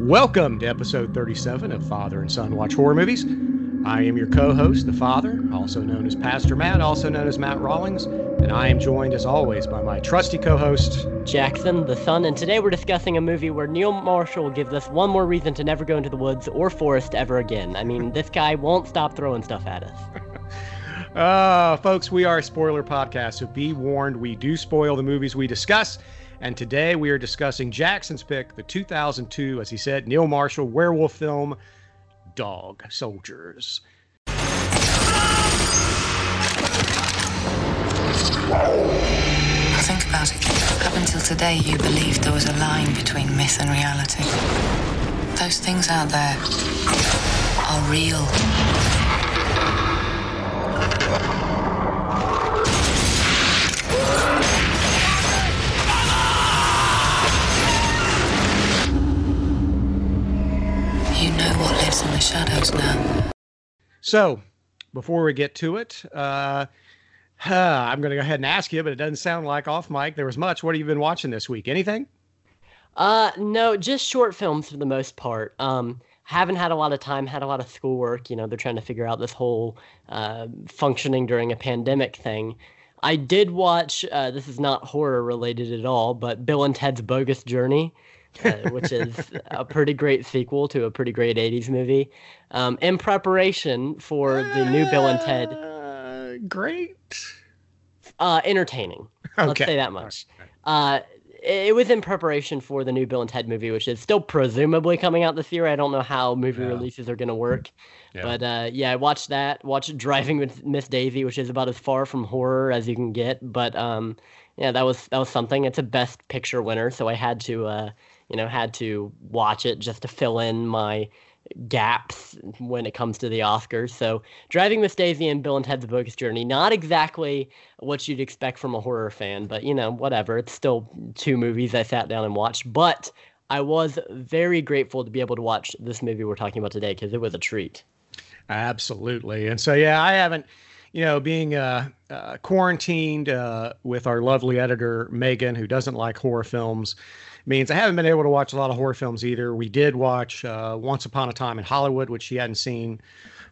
Welcome to episode 37 of Father and Son Watch Horror Movies. I am your co host, the Father, also known as Pastor Matt, also known as Matt Rawlings, and I am joined as always by my trusty co host, Jackson, the Son, and today we're discussing a movie where Neil Marshall gives us one more reason to never go into the woods or forest ever again. I mean, this guy won't stop throwing stuff at us. Uh, folks, we are a spoiler podcast, so be warned, we do spoil the movies we discuss. And today we are discussing Jackson's pick, the 2002, as he said, Neil Marshall werewolf film, Dog Soldiers. Think about it. Up until today, you believed there was a line between myth and reality. Those things out there are real. Lives in the shadows now. So, before we get to it, uh, I'm going to go ahead and ask you, but it doesn't sound like off mic there was much. What have you been watching this week? Anything? Uh, no, just short films for the most part. Um, haven't had a lot of time, had a lot of schoolwork. You know, they're trying to figure out this whole uh, functioning during a pandemic thing. I did watch, uh, this is not horror related at all, but Bill and Ted's Bogus Journey, uh, which is a pretty great sequel to a pretty great 80s movie. Um, in preparation for the new Bill and Ted, Uh, great. uh, entertaining. Let's Okay. say that much. Uh, it was in preparation for the new Bill and Ted movie, which is still presumably coming out this year. I don't know how movie Yeah. releases are going to work. Yeah. But uh, yeah, I watched that. Watched Driving with Miss Daisy, which is about as far from horror as you can get. But um, yeah, that was that was something. It's a Best Picture winner, so I had to uh, you know had to watch it just to fill in my gaps when it comes to the Oscars. So Driving Miss Daisy and Bill and Ted's Bogus Journey, not exactly what you'd expect from a horror fan, but you know, whatever. It's still two movies I sat down and watched. But I was very grateful to be able to watch this movie we're talking about today because it was a treat. Absolutely. And so, yeah, I haven't, you know, being uh, uh, quarantined uh, with our lovely editor, Megan, who doesn't like horror films, means I haven't been able to watch a lot of horror films either. We did watch uh, Once Upon a Time in Hollywood, which she hadn't seen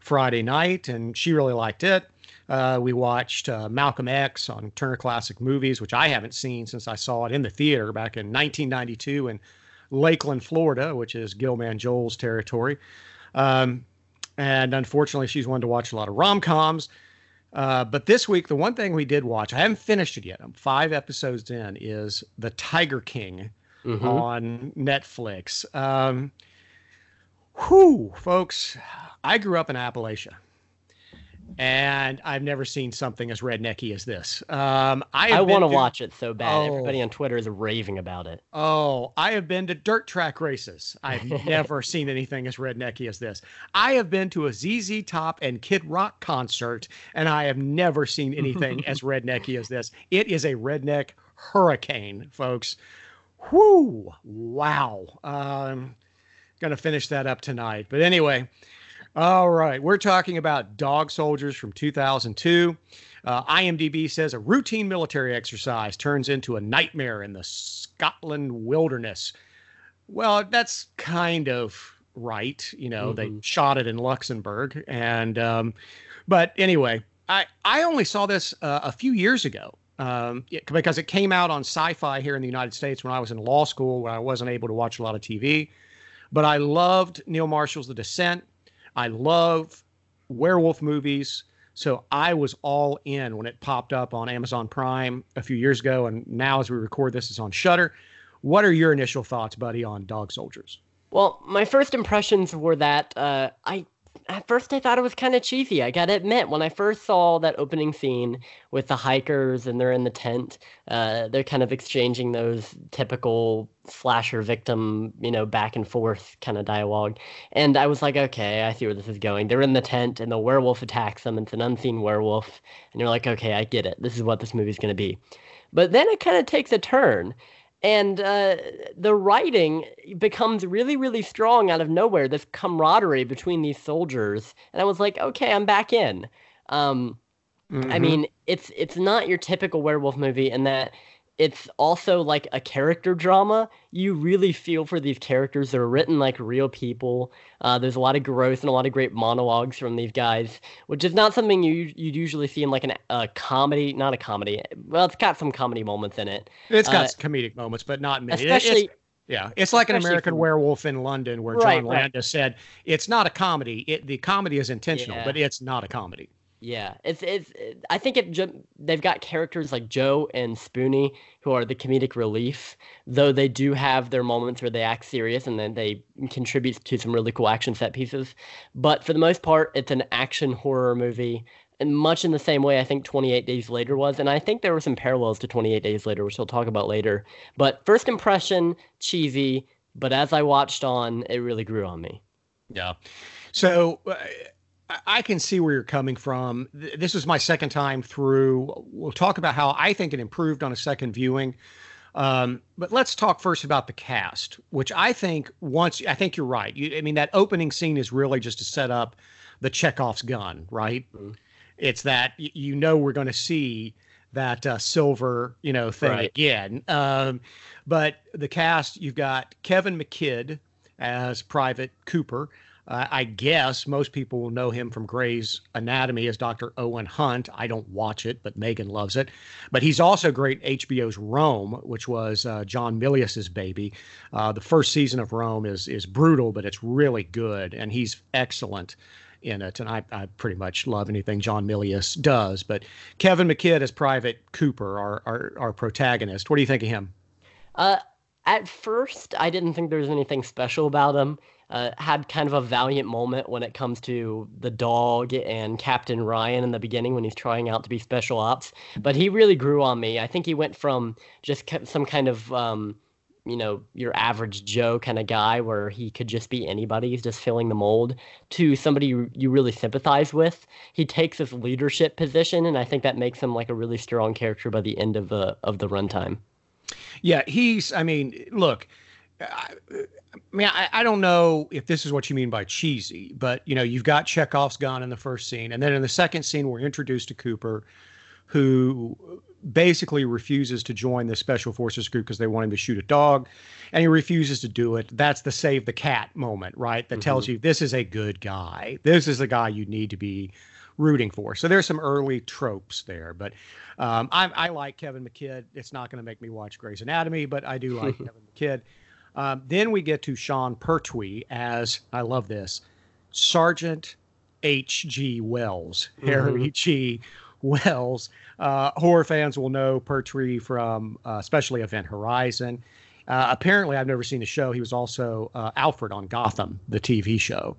Friday night, and she really liked it. Uh, we watched uh, Malcolm X on Turner Classic Movies, which I haven't seen since I saw it in the theater back in 1992 in Lakeland, Florida, which is Gilman Joel's territory. Um, and unfortunately, she's one to watch a lot of rom coms. Uh, but this week, the one thing we did watch, I haven't finished it yet. I'm five episodes in, is The Tiger King Mhm. on Netflix. Um, whew, folks, I grew up in Appalachia. And I've never seen something as rednecky as this. Um, I, I want to watch it so bad. Oh. Everybody on Twitter is raving about it. Oh, I have been to dirt track races. I've never seen anything as rednecky as this. I have been to a ZZ Top and Kid Rock concert, and I have never seen anything as rednecky as this. It is a redneck hurricane, folks. Whoo! Wow. Um, gonna finish that up tonight. But anyway, all right, we're talking about Dog Soldiers from 2002. Uh, IMDb says a routine military exercise turns into a nightmare in the Scotland wilderness. Well, that's kind of right. You know, they Mhm. shot it in Luxembourg, and um, but anyway, I I only saw this uh, a few years ago um, it- because it came out on Sci-Fi here in the United States when I was in law school, where I wasn't able to watch a lot of TV. But I loved Neil Marshall's The Descent. I love werewolf movies. So I was all in when it popped up on Amazon Prime a few years ago, and now as we record this, it's on Shudder. What are your initial thoughts, buddy, on Dog Soldiers? Well, my first impressions were that uh, I at first I thought it was kind of cheesy. I gotta admit, when I first saw that opening scene with the hikers and they're in the tent, uh, they're kind of exchanging those typical slasher victim, you know, back and forth kind of dialogue, and I was like, okay, I see where this is going. They're in the tent and the werewolf attacks them. It's an unseen werewolf, and you're like, okay, I get it. This is what this movie's gonna be. But then it kind of takes a turn and uh, the writing becomes really really strong out of nowhere this camaraderie between these soldiers and i was like okay i'm back in um, i Mhm. mean it's it's not your typical werewolf movie in that it's also like a character drama. You really feel for these characters. They're written like real people. Uh, there's a lot of growth and a lot of great monologues from these guys, which is not something you you usually see in like a uh, comedy. Not a comedy. Well, it's got some comedy moments in it. It's got uh, comedic moments, but not many. Especially. It's, yeah, it's like an American for, Werewolf in London, where right, John Landis right. said it's not a comedy. It the comedy is intentional, yeah. but it's not a comedy. Yeah, it's it's. I think it. They've got characters like Joe and Spoonie who are the comedic relief, though they do have their moments where they act serious and then they contribute to some really cool action set pieces. But for the most part, it's an action horror movie, and much in the same way I think 28 Days Later was, and I think there were some parallels to 28 Days Later, which we'll talk about later. But first impression, cheesy, but as I watched on, it really grew on me. Yeah. So. Uh, I can see where you're coming from. This is my second time through. We'll talk about how I think it improved on a second viewing. Um, but let's talk first about the cast, which I think once I think you're right. You, I mean, that opening scene is really just to set up the Chekhov's gun, right? Mm-hmm. It's that you know we're going to see that uh, silver, you know, thing right. again. Um, but the cast, you've got Kevin McKidd as Private Cooper. Uh, I guess most people will know him from Grey's Anatomy as Dr. Owen Hunt. I don't watch it, but Megan loves it. But he's also great HBO's Rome, which was uh, John Milius's baby. Uh, the first season of Rome is is brutal, but it's really good, and he's excellent in it. And I, I pretty much love anything John Milius does. But Kevin McKidd as Private Cooper, our, our, our protagonist. What do you think of him? Uh, at first, I didn't think there was anything special about him uh, had kind of a valiant moment when it comes to the dog and Captain Ryan in the beginning when he's trying out to be special ops. But he really grew on me. I think he went from just some kind of, um, you know, your average Joe kind of guy where he could just be anybody, he's just filling the mold, to somebody you, you really sympathize with. He takes this leadership position, and I think that makes him like a really strong character by the end of the of the runtime. Yeah, he's. I mean, look. I, I mean, I, I, don't know if this is what you mean by cheesy, but you know, you've got Chekhov's gun in the first scene, and then in the second scene, we're introduced to Cooper, who basically refuses to join the special forces group because they want him to shoot a dog, and he refuses to do it. That's the save the cat moment, right? That mm-hmm. tells you this is a good guy. This is the guy you need to be rooting for. So there's some early tropes there, but um, I, I like Kevin McKidd. It's not going to make me watch Grey's Anatomy, but I do like Kevin McKidd. Um, then we get to Sean Pertwee as I love this Sergeant H.G. Wells, mm-hmm. Harry G. Wells. Uh, horror fans will know Pertwee from uh, especially Event Horizon. Uh, apparently, I've never seen the show. He was also uh, Alfred on Gotham, the TV show.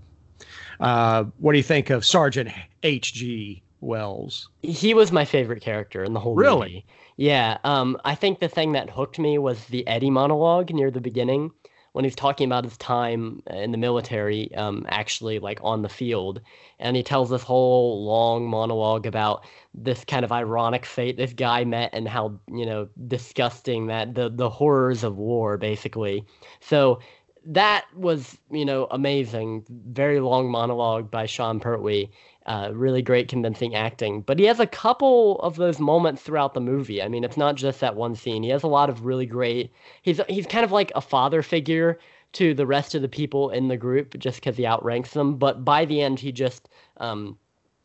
Uh, what do you think of Sergeant H.G. Wells? He was my favorite character in the whole movie really? movie. Yeah, um, I think the thing that hooked me was the Eddie monologue near the beginning when he's talking about his time in the military, um, actually like on the field, and he tells this whole long monologue about this kind of ironic fate this guy met and how you know disgusting that the the horrors of war basically. So that was you know amazing. Very long monologue by Sean Pertwee, uh, really great, convincing acting. But he has a couple of those moments throughout the movie. I mean, it's not just that one scene. He has a lot of really great. He's he's kind of like a father figure to the rest of the people in the group, just because he outranks them. But by the end, he just um,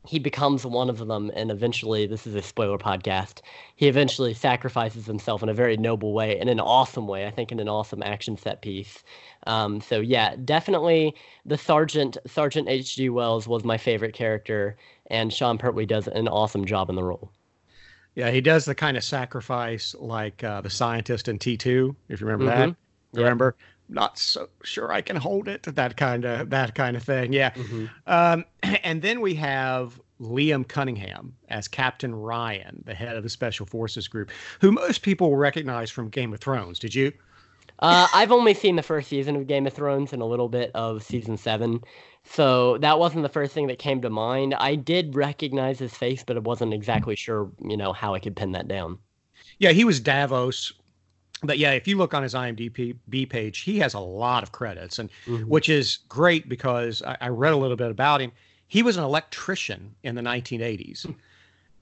he becomes one of them and eventually this is a spoiler podcast he eventually sacrifices himself in a very noble way in an awesome way i think in an awesome action set piece um, so yeah definitely the sergeant sergeant hg wells was my favorite character and sean pertwee does an awesome job in the role yeah he does the kind of sacrifice like uh, the scientist in t2 if you remember mm-hmm. that remember not so sure I can hold it. That kind of that kind of thing. Yeah. Mm-hmm. Um, and then we have Liam Cunningham as Captain Ryan, the head of the Special Forces Group, who most people recognize from Game of Thrones. Did you? Uh, I've only seen the first season of Game of Thrones and a little bit of season seven, so that wasn't the first thing that came to mind. I did recognize his face, but I wasn't exactly sure, you know, how I could pin that down. Yeah, he was Davos but yeah, if you look on his IMDb page, he has a lot of credits, and mm-hmm. which is great because I, I, read a little bit about him. He was an electrician in the 1980s, hmm.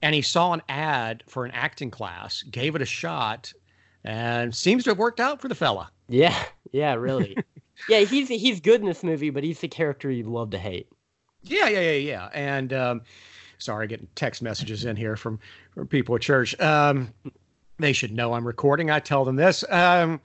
and he saw an ad for an acting class, gave it a shot, and seems to have worked out for the fella. Yeah, yeah, really. yeah, he's he's good in this movie, but he's the character you love to hate. Yeah, yeah, yeah, yeah. And um, sorry, getting text messages in here from from people at church. Um, they should know I'm recording. I tell them this. Um,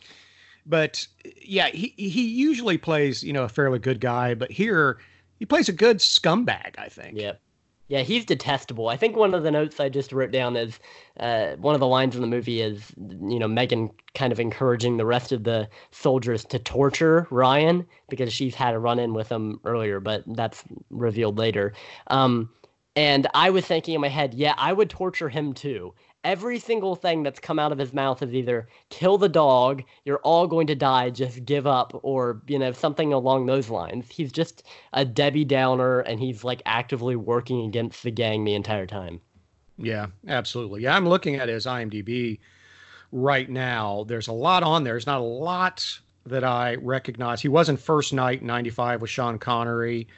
but yeah, he he usually plays you know a fairly good guy, but here he plays a good scumbag. I think. Yep. Yeah, he's detestable. I think one of the notes I just wrote down is uh, one of the lines in the movie is, you know, Megan kind of encouraging the rest of the soldiers to torture Ryan because she's had a run in with him earlier, but that's revealed later. Um, and I was thinking in my head, yeah, I would torture him too every single thing that's come out of his mouth is either kill the dog, you're all going to die, just give up, or, you know, something along those lines. He's just a Debbie Downer and he's like actively working against the gang the entire time. Yeah, absolutely. Yeah, I'm looking at his IMDb right now. There's a lot on there. There's not a lot that I recognize. He was in First Knight 95 with Sean Connery.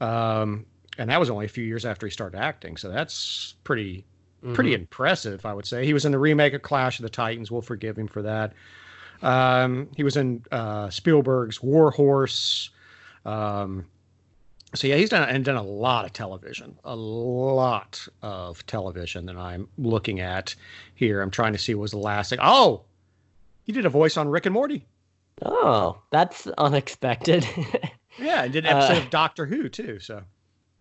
Um, and that was only a few years after he started acting. So that's pretty Mm-hmm. Pretty impressive, I would say. He was in the remake of Clash of the Titans. We'll forgive him for that. Um, he was in uh, Spielberg's War Horse. Um, so yeah, he's done and done a lot of television, a lot of television that I'm looking at here. I'm trying to see what was the last thing. Oh, he did a voice on Rick and Morty. Oh, that's unexpected. yeah, and did an episode uh, of Doctor Who too. So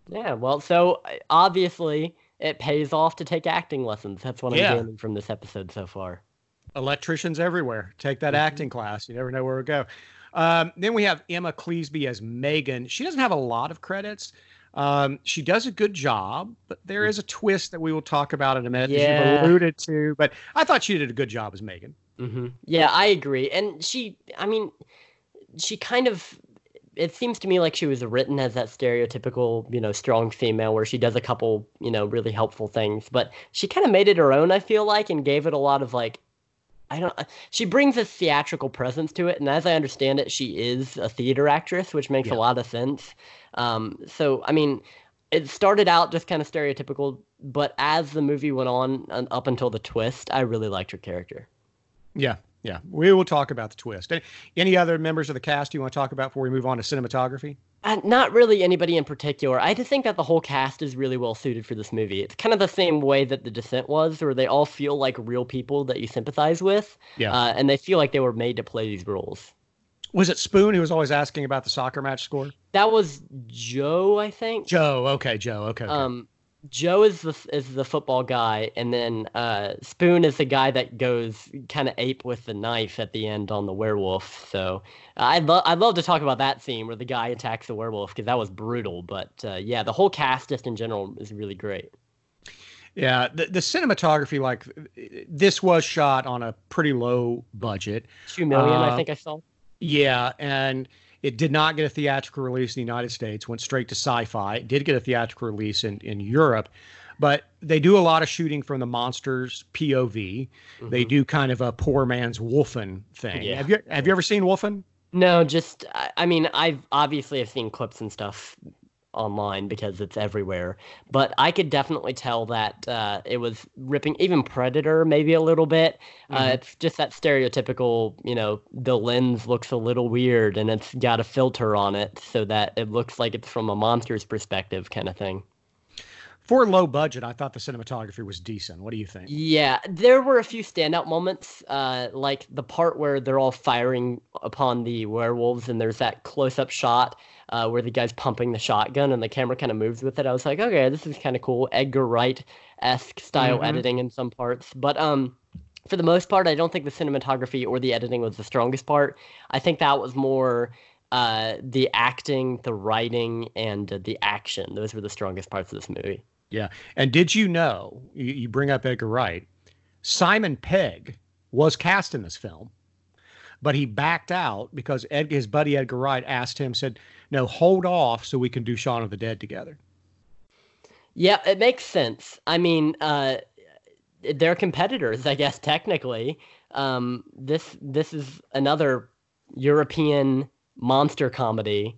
yeah, well, so obviously it pays off to take acting lessons. That's what yeah. I'm gaining from this episode so far. Electricians everywhere. Take that mm-hmm. acting class. You never know where it go. Um, then we have Emma Cleasby as Megan. She doesn't have a lot of credits. Um, she does a good job, but there is a twist that we will talk about in a minute yeah. that you've alluded to. But I thought she did a good job as Megan. Mm-hmm. Yeah, I agree. And she, I mean, she kind of it seems to me like she was written as that stereotypical, you know, strong female where she does a couple, you know, really helpful things, but she kind of made it her own, I feel like, and gave it a lot of like I don't she brings a theatrical presence to it and as I understand it, she is a theater actress, which makes yeah. a lot of sense. Um, so I mean, it started out just kind of stereotypical, but as the movie went on up until the twist, I really liked her character. Yeah, yeah, we will talk about the twist. Any other members of the cast you want to talk about before we move on to cinematography? Uh, not really anybody in particular. I just think that the whole cast is really well suited for this movie. It's kind of the same way that The Descent was, where they all feel like real people that you sympathize with. Yeah. Uh, and they feel like they were made to play these roles. Was it Spoon who was always asking about the soccer match score? That was Joe, I think. Joe. Okay, Joe. Okay. okay. Um, Joe is the is the football guy, and then uh, Spoon is the guy that goes kind of ape with the knife at the end on the werewolf. So I'd love I'd love to talk about that scene where the guy attacks the werewolf because that was brutal. But uh, yeah, the whole cast just in general is really great. Yeah, the, the cinematography, like this, was shot on a pretty low budget. Two million, uh, I think I saw. Yeah, and it did not get a theatrical release in the United States, went straight to sci fi. It did get a theatrical release in, in Europe, but they do a lot of shooting from the monsters POV. Mm-hmm. They do kind of a poor man's Wolfen thing. Yeah. Have you have you ever seen Wolfen? No, just I mean I've obviously I've seen clips and stuff online because it's everywhere. But I could definitely tell that uh, it was ripping even Predator maybe a little bit. Uh, mm-hmm. Uh, it's just that stereotypical, you know, the lens looks a little weird and it's got a filter on it so that it looks like it's from a monster's perspective kind of thing. For low budget, I thought the cinematography was decent. What do you think? Yeah, there were a few standout moments, uh, like the part where they're all firing upon the werewolves, and there's that close-up shot uh, where the guy's pumping the shotgun and the camera kind of moves with it. I was like, okay, this is kind of cool, Edgar Wright esque style mm-hmm. editing in some parts. But um, for the most part, I don't think the cinematography or the editing was the strongest part. I think that was more uh, the acting, the writing, and uh, the action. Those were the strongest parts of this movie. Yeah. And did you know, you, you bring up Edgar Wright, Simon Pegg was cast in this film, but he backed out because Ed, his buddy Edgar Wright asked him, said, no, hold off so we can do Shaun of the Dead together. Yeah, it makes sense. I mean, uh, they're competitors, I guess technically. Um, this this is another European monster comedy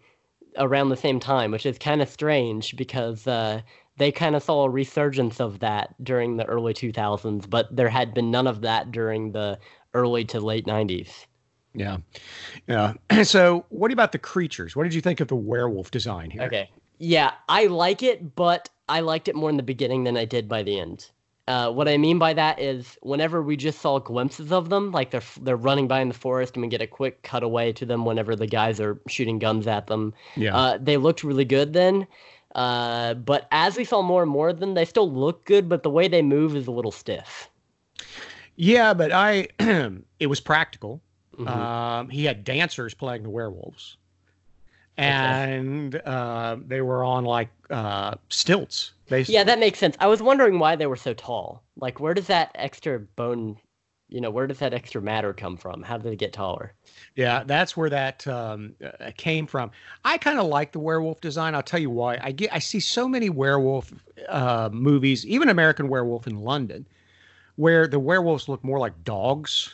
around the same time, which is kind of strange because uh, they kind of saw a resurgence of that during the early 2000s, but there had been none of that during the early to late 90s. Yeah. Yeah. so, what about the creatures? What did you think of the werewolf design here? Okay. Yeah, I like it, but I liked it more in the beginning than I did by the end. Uh, what I mean by that is, whenever we just saw glimpses of them, like they're they're running by in the forest, and we get a quick cutaway to them whenever the guys are shooting guns at them. Yeah. Uh, they looked really good then. Uh, but as we saw more and more of them, they still look good, but the way they move is a little stiff. Yeah, but I, it was practical. Mm-hmm. Um, he had dancers playing the werewolves, and okay. uh, they were on like uh, stilts. Basically. Yeah, that makes sense. I was wondering why they were so tall. Like, where does that extra bone, you know, where does that extra matter come from? How did they get taller? Yeah, that's where that um, uh, came from. I kind of like the werewolf design. I'll tell you why. I get I see so many werewolf uh, movies, even American Werewolf in London, where the werewolves look more like dogs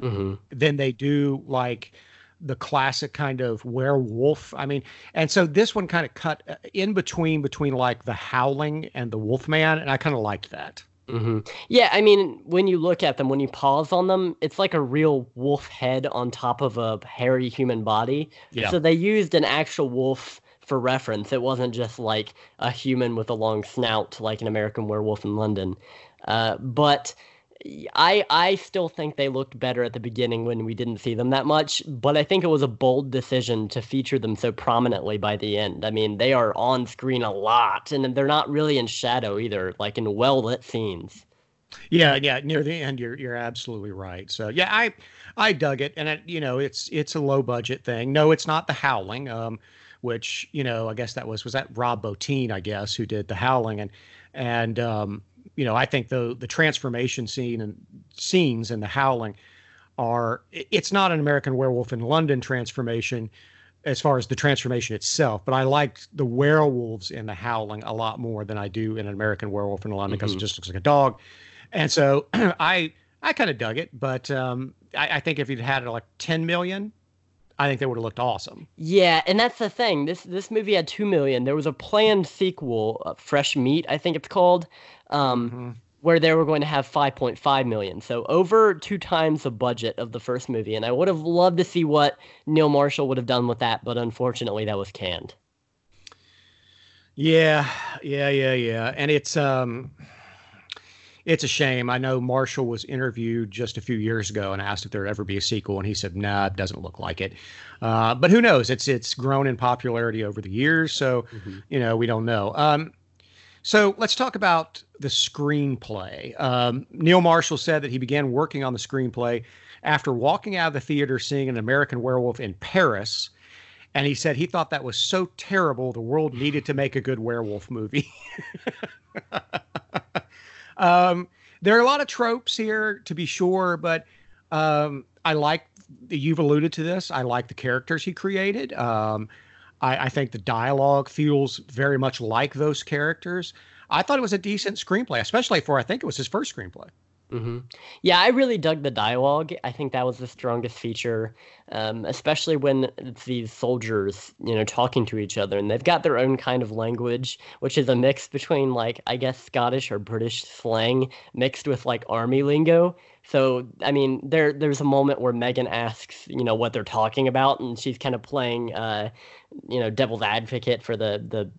mm-hmm. than they do like the classic kind of werewolf. I mean, and so this one kind of cut uh, in between between like the Howling and the Wolfman, and I kind of liked that. Mm-hmm. Yeah, I mean, when you look at them, when you pause on them, it's like a real wolf head on top of a hairy human body. Yeah. So they used an actual wolf for reference. It wasn't just like a human with a long snout, like an American Werewolf in London. Uh, but I I still think they looked better at the beginning when we didn't see them that much, but I think it was a bold decision to feature them so prominently by the end. I mean, they are on screen a lot, and they're not really in shadow either, like in well lit scenes. Yeah, yeah, near the end, you're you're absolutely right. So yeah, I I dug it, and it, you know, it's it's a low budget thing. No, it's not the Howling, um, which you know, I guess that was was that Rob Bottin, I guess, who did the Howling, and and um, you know, I think the the transformation scene and scenes in The Howling are it's not an American Werewolf in London transformation as far as the transformation itself, but I liked the werewolves in The Howling a lot more than I do in an American Werewolf in London because mm-hmm. it just looks like a dog, and so I I kind of dug it, but um, I, I think if you'd had it like 10 million, I think they would have looked awesome. Yeah, and that's the thing. This this movie had two million. There was a planned sequel, uh, Fresh Meat, I think it's called, um, mm-hmm. where they were going to have 5.5 million. So over two times the budget of the first movie. And I would have loved to see what Neil Marshall would have done with that, but unfortunately, that was canned. Yeah, yeah, yeah, yeah. And it's um it's a shame. I know Marshall was interviewed just a few years ago and asked if there'd ever be a sequel, and he said, "Nah, it doesn't look like it." Uh, but who knows? It's it's grown in popularity over the years, so mm-hmm. you know we don't know. Um, so let's talk about the screenplay. Um, Neil Marshall said that he began working on the screenplay after walking out of the theater seeing an American Werewolf in Paris. And he said he thought that was so terrible, the world needed to make a good werewolf movie. Um, there are a lot of tropes here, to be sure, but um, I like you've alluded to this. I like the characters he created. Um, I, I, think the dialogue feels very much like those characters. I thought it was a decent screenplay, especially for I think it was his first screenplay. Mm-hmm. Yeah, I really dug the dialogue. I think that was the strongest feature, um, especially when it's these soldiers, you know, talking to each other, and they've got their own kind of language, which is a mix between like I guess Scottish or British slang mixed with like army lingo. So I mean, there there's a moment where Megan asks, you know, what they're talking about, and she's kind of playing, uh, you know, devil's advocate for the the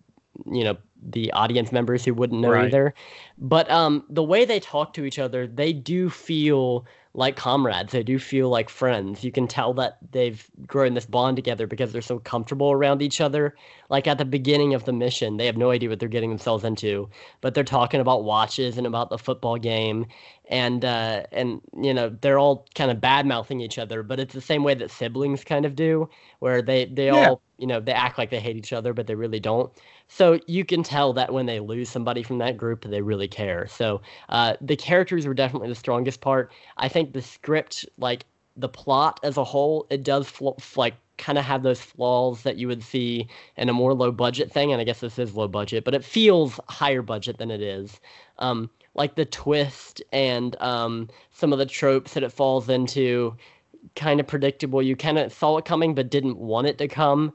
you know the audience members who wouldn't know right. either. But um the way they talk to each other they do feel like comrades. They do feel like friends. You can tell that they've grown this bond together because they're so comfortable around each other. Like at the beginning of the mission they have no idea what they're getting themselves into but they're talking about watches and about the football game. And uh and you know they're all kind of bad mouthing each other but it's the same way that siblings kind of do where they they yeah. all you know they act like they hate each other but they really don't so you can tell that when they lose somebody from that group, they really care. So uh, the characters were definitely the strongest part. I think the script, like the plot as a whole, it does fl- like kind of have those flaws that you would see in a more low budget thing. And I guess this is low budget, but it feels higher budget than it is. Um, like the twist and um, some of the tropes that it falls into, kind of predictable. You kind of saw it coming, but didn't want it to come.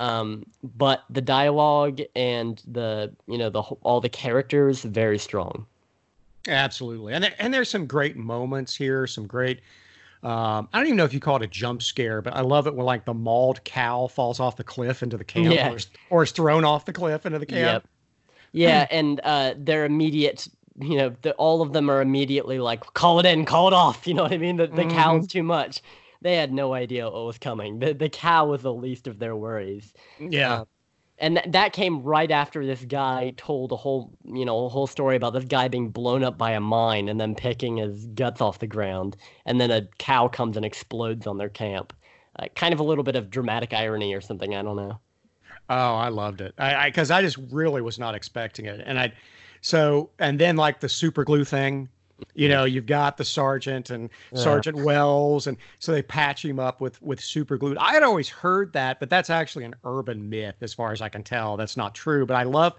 Um, but the dialogue and the you know the all the characters very strong. Absolutely, and there, and there's some great moments here, some great Um, I don't even know if you call it a jump scare, but I love it when like the mauled cow falls off the cliff into the camp, Yeah. or, is, or is thrown off the cliff into the camp. Yep. Yeah, and uh, their immediate, you know, the, all of them are immediately like, call it in, call it off. You know what I mean? The, the Mhm. cow's too much. They had no idea what was coming. The, the cow was the least of their worries. Yeah. And th- that came right after this guy told a whole, you know, a whole story about this guy being blown up by a mine and then picking his guts off the ground. And then a cow comes and explodes on their camp. Uh, kind of a little bit of dramatic irony or something. I don't know. Oh, I loved it. I because I, just really was not expecting it, and I, so and then like the super glue thing, you know, you've got the sergeant and Yeah. Sergeant Wells, and so they patch him up with with super glue. I had always heard that, but that's actually an urban myth, as far as I can tell. That's not true, but I love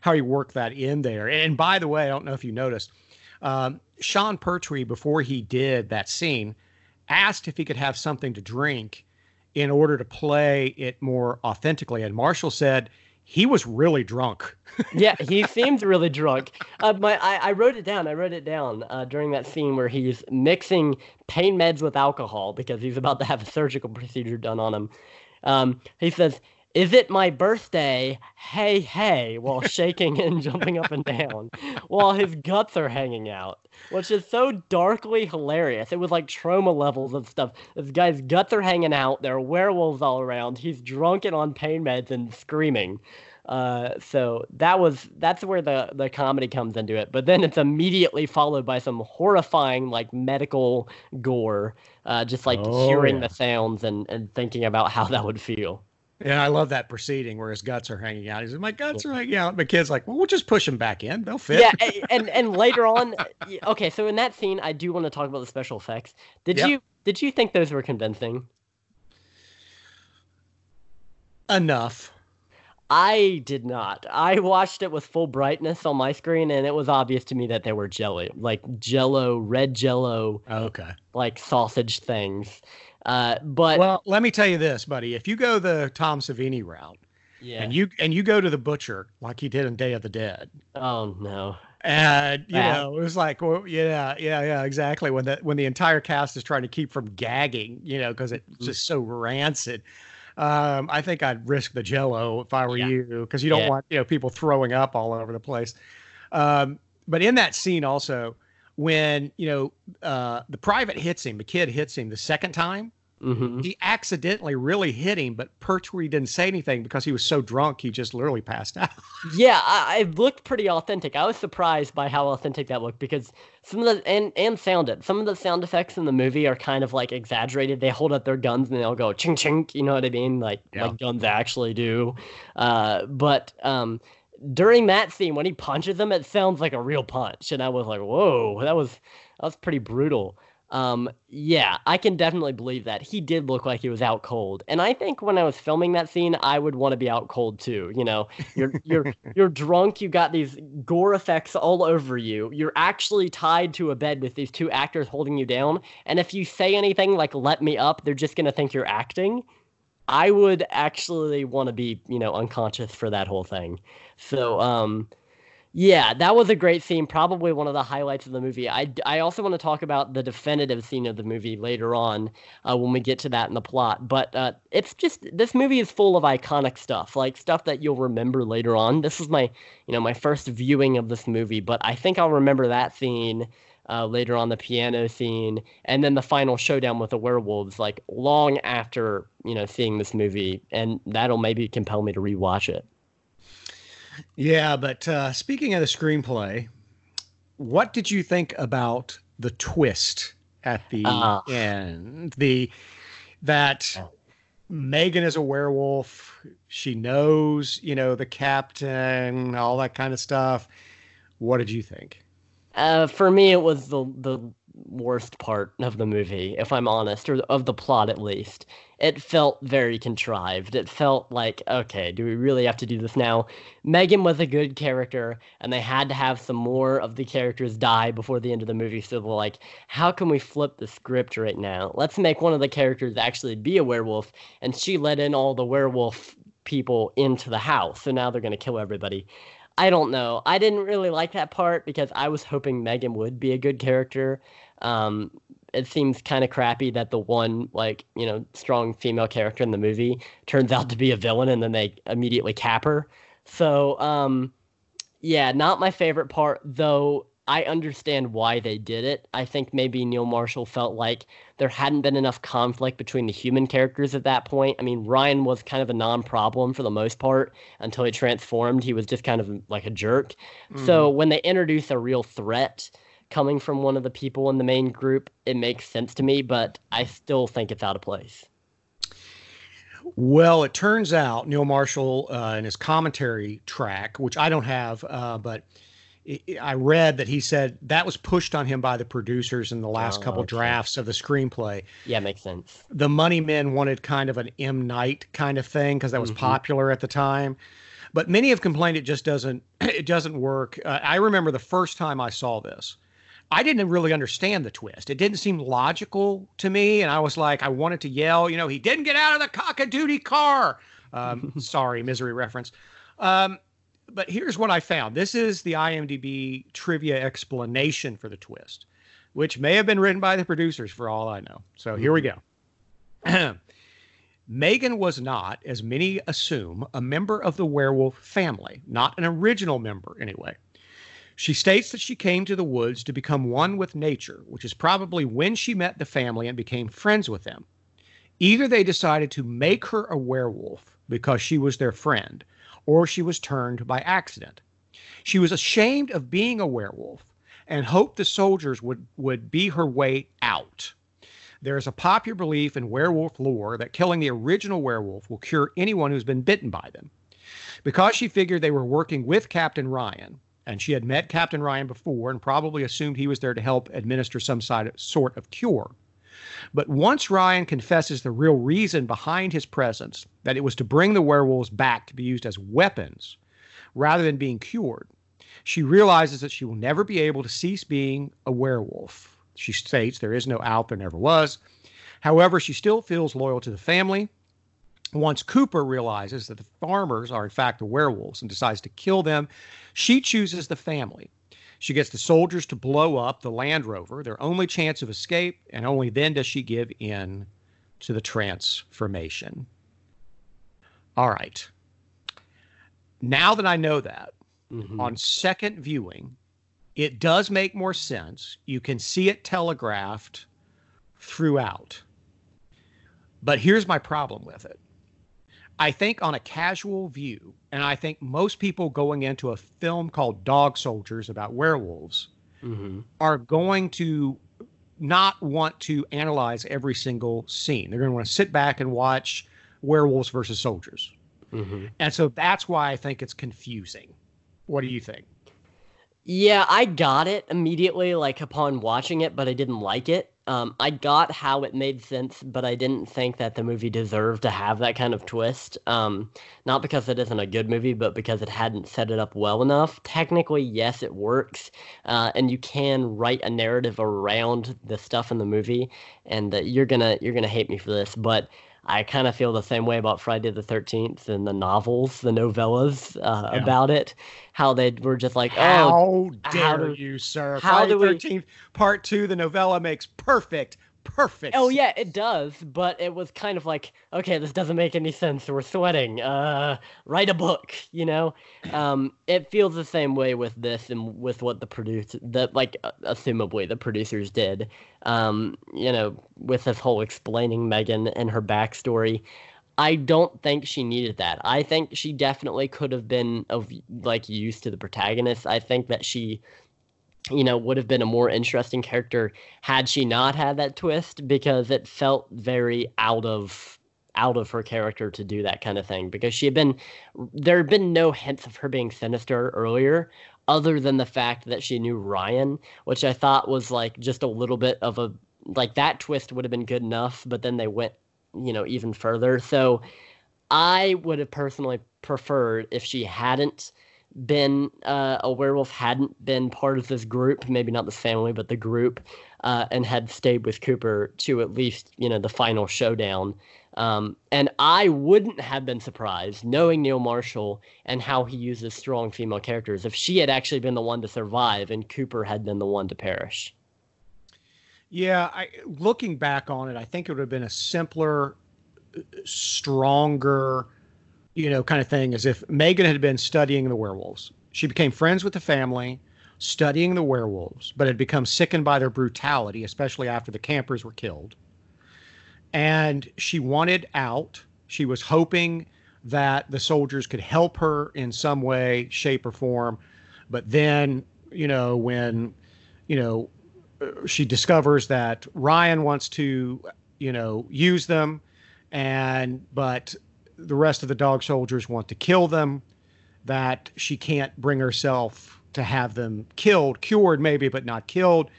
how he worked that in there. And by the way, I don't know if you noticed, um, Sean Pertwee before he did that scene asked if he could have something to drink in order to play it more authentically. And Marshall said he was really drunk. yeah, he seems really drunk. Uh, my, I, I wrote it down. I wrote it down uh, during that scene where he's mixing pain meds with alcohol because he's about to have a surgical procedure done on him. Um, he says, "Is it my birthday? Hey, hey!" while shaking and jumping up and down, while his guts are hanging out, which is so darkly hilarious. It was like trauma levels of stuff. This guy's guts are hanging out. There are werewolves all around. He's drunk and on pain meds and screaming. Uh, so that was that's where the the comedy comes into it. But then it's immediately followed by some horrifying like medical gore, uh, just like Oh, hearing yeah. the sounds and and thinking about how that would feel. And I love that proceeding where his guts are hanging out. He's like, My guts are hanging out. The kid's like, Well, we'll just push them back in. They'll fit. Yeah, and and later on, okay, so in that scene, I do want to talk about the special effects. Did Yep. you did you think those were convincing? Enough. I did not. I watched it with full brightness on my screen, and it was obvious to me that they were jelly, like Jello, red Jello, Okay. like sausage things. Uh, but Well, let me tell you this, buddy. If you go the Tom Savini route yeah. and you and you go to the butcher like he did in Day of the Dead, oh no. and you know it was like, well, yeah, yeah, yeah, exactly. When the when the entire cast is trying to keep from gagging, you know, because it's Mhm. just so rancid. Um, I think I'd risk the Jello if I were Yeah. you, because you don't Yeah. want you know people throwing up all over the place. Um, but in that scene also, when you know uh, the private hits him, the kid hits him the second time hmm he accidentally really hit him, but Pertwee didn't say anything because he was so drunk he just literally passed out. Yeah, I, it looked pretty authentic. I was surprised by how authentic that looked because some of the and and sounded some of the sound effects in the movie are kind of like exaggerated. They hold up their guns and they'll go ching ching. You know what I mean? Like Yeah. like guns actually do. Uh, but um, during that scene when he punches them, it sounds like a real punch, and I was like, whoa, that was that was pretty brutal. Um, yeah, I can definitely believe that. He did look like he was out cold. And I think when I was filming that scene, I would want to be out cold too. You know, you're you're you're drunk, you got these gore effects all over you. You're actually tied to a bed with these two actors holding you down. And if you say anything like let me up, they're just gonna think you're acting. I would actually want to be, you know, unconscious for that whole thing. So, um, yeah, that was a great scene. Probably one of the highlights of the movie. I, I also want to talk about the definitive scene of the movie later on uh, when we get to that in the plot. But uh, it's just this movie is full of iconic stuff, like stuff that you'll remember later on. This is my you know my first viewing of this movie, but I think I'll remember that scene. Uh, later on the piano scene and then the final showdown with the werewolves like long after you know seeing this movie and that'll maybe compel me to rewatch it yeah, but uh, speaking of the screenplay, what did you think about the twist at the Ah. end? The that. Megan is a werewolf. She knows, you know, the captain, all that kind of stuff. What did you think? Uh, for me, it was the the worst part of the movie, if I'm honest, or of the plot at least. It felt very contrived. It felt like, okay, do we really have to do this now? Megan was a good character, and they had to have some more of the characters die before the end of the movie. So they're like, how can we flip the script right now? Let's make one of the characters actually be a werewolf, and she let in all the werewolf people into the house. So now they're gonna kill everybody. I don't know. I didn't really like that part because I was hoping Megan would be a good character. Um, it seems kind of crappy that the one like you know strong female character in the movie turns out to be a villain and then they immediately cap her. So um, yeah, not my favorite part though. I understand why they did it. I think maybe Neil Marshall felt like there hadn't been enough conflict between the human characters at that point. I mean, Ryan was kind of a non problem for the most part until he transformed. He was just kind of like a jerk. Mm-hmm. So when they introduce a real threat coming from one of the people in the main group, it makes sense to me, but I still think it's out of place. Well, it turns out Neil Marshall uh, in his commentary track, which I don't have, uh, but I read that he said that was pushed on him by the producers in the last oh, couple okay. drafts of the screenplay. Yeah, makes sense. The Money Men wanted kind of an M Night kind of thing because that was mm-hmm. popular at the time. But many have complained it just doesn't it doesn't work. Uh, I remember the first time I saw this. I didn't really understand the twist. It didn't seem logical to me, and I was like, I wanted to yell, you know, he didn't get out of the cock-a-doodie car. Um, sorry, misery reference. Um, but here's what I found. This is the IMDb trivia explanation for the twist, which may have been written by the producers for all I know. So here we mm-hmm. go. Megan was not, as many assume, a member of the werewolf family, not an original member anyway. She states that she came to the woods to become one with nature, which is probably when she met the family and became friends with them. Either they decided to make her a werewolf because she was their friend, or she was turned by accident. She was ashamed of being a werewolf and hoped the soldiers would, would be her way out. There is a popular belief in werewolf lore that killing the original werewolf will cure anyone who's been bitten by them. Because she figured they were working with Captain Ryan, and she had met Captain Ryan before and probably assumed he was there to help administer some sort of cure, but once Ryan confesses the real reason behind his presence, that it was to bring the werewolves back to be used as weapons rather than being cured, she realizes that she will never be able to cease being a werewolf. She states there is no out, there never was. However, she still feels loyal to the family. Once Cooper realizes that the farmers are in fact the werewolves and decides to kill them, she chooses the family. She gets the soldiers to blow up the Land Rover, their only chance of escape, and only then does she give in to the transformation. All right. Now that I know that, mm-hmm. on second viewing, it does make more sense. You can see it telegraphed throughout. But here's my problem with it I think on a casual view, and I think most people going into a film called Dog Soldiers about werewolves mm-hmm. are going to not want to analyze every single scene. They're going to want to sit back and watch werewolves versus soldiers. Mm-hmm. And so that's why I think it's confusing. What do you think? Yeah, I got it immediately, like upon watching it, but I didn't like it. Um, I got how it made sense, but I didn't think that the movie deserved to have that kind of twist. Um, not because it isn't a good movie, but because it hadn't set it up well enough. Technically, yes, it works, uh, and you can write a narrative around the stuff in the movie. And uh, you're gonna you're gonna hate me for this, but I kind of feel the same way about Friday the 13th and the novels, the novellas uh, yeah. about it. How they were just like, oh, how dare how do, you, sir? How Friday the 13th, we... part two, the novella makes perfect perfect. Oh yeah, it does, but it was kind of like, okay, this doesn't make any sense. We're sweating. Uh, write a book, you know. Um, it feels the same way with this and with what the producer, that like, uh, assumably the producers did. Um, you know, with this whole explaining Megan and her backstory. I don't think she needed that. I think she definitely could have been of like use to the protagonist. I think that she you know, would have been a more interesting character had she not had that twist because it felt very out of out of her character to do that kind of thing because she had been there had been no hints of her being sinister earlier other than the fact that she knew Ryan, which I thought was like just a little bit of a like that twist would have been good enough, but then they went, you know, even further. So I would have personally preferred if she hadn't been uh, a werewolf, hadn't been part of this group, maybe not the family, but the group, uh, and had stayed with Cooper to at least, you know, the final showdown. Um, and I wouldn't have been surprised, knowing Neil Marshall and how he uses strong female characters, if she had actually been the one to survive and Cooper had been the one to perish. Yeah, I, looking back on it, I think it would have been a simpler, stronger, you know, kind of thing. As if Megan had been studying the werewolves. She became friends with the family, studying the werewolves, but had become sickened by their brutality, especially after the campers were killed. And she wanted out. She was hoping that the soldiers could help her in some way, shape, or form. But then, you know, when, you know, uh, she discovers that Ryan wants to, you know, use them, and but the rest of the dog soldiers want to kill them. That she can't bring herself to have them killed, cured maybe, but not killed.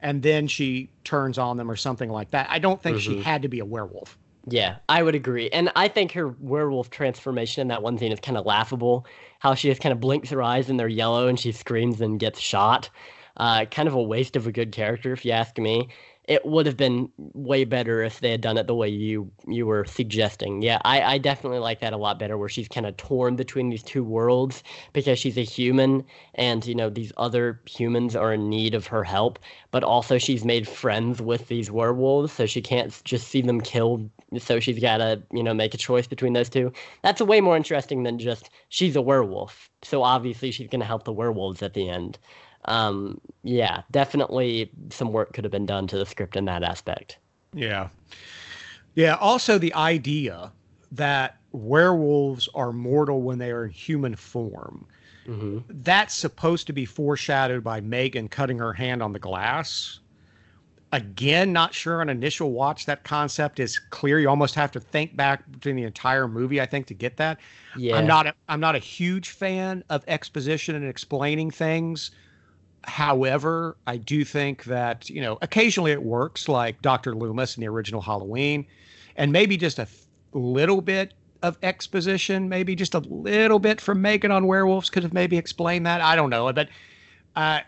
And then she turns on them or something like that. I don't think mm-hmm. she had to be a werewolf. Yeah, I would agree. And I think her werewolf transformation in that one scene is kind of laughable. How she just kind of blinks her eyes and they're yellow and she screams and gets shot. Uh, kind of a waste of a good character, if you ask me. It would have been way better if they had done it the way you you were suggesting. Yeah, I, I definitely like that a lot better, where she's kind of torn between these two worlds because she's a human, and you know these other humans are in need of her help, but also she's made friends with these werewolves, so she can't just see them killed. So she's got to you know make a choice between those two. That's way more interesting than just she's a werewolf, so obviously she's going to help the werewolves at the end um, yeah, definitely some work could have been done to the script in that aspect. Yeah. Yeah. Also, the idea that werewolves are mortal when they are in human form. Mm-hmm. That's supposed to be foreshadowed by Megan cutting her hand on the glass. Again, not sure on initial watch that concept is clear. You almost have to think back between the entire movie, I think, to get that. Yeah. I'm not a, I'm not a huge fan of exposition and explaining things However, I do think that, you know, occasionally it works, like Dr. Loomis in the original Halloween, and maybe just a little bit of exposition, maybe just a little bit from Megan on werewolves could have maybe explained that. I don't know, but uh,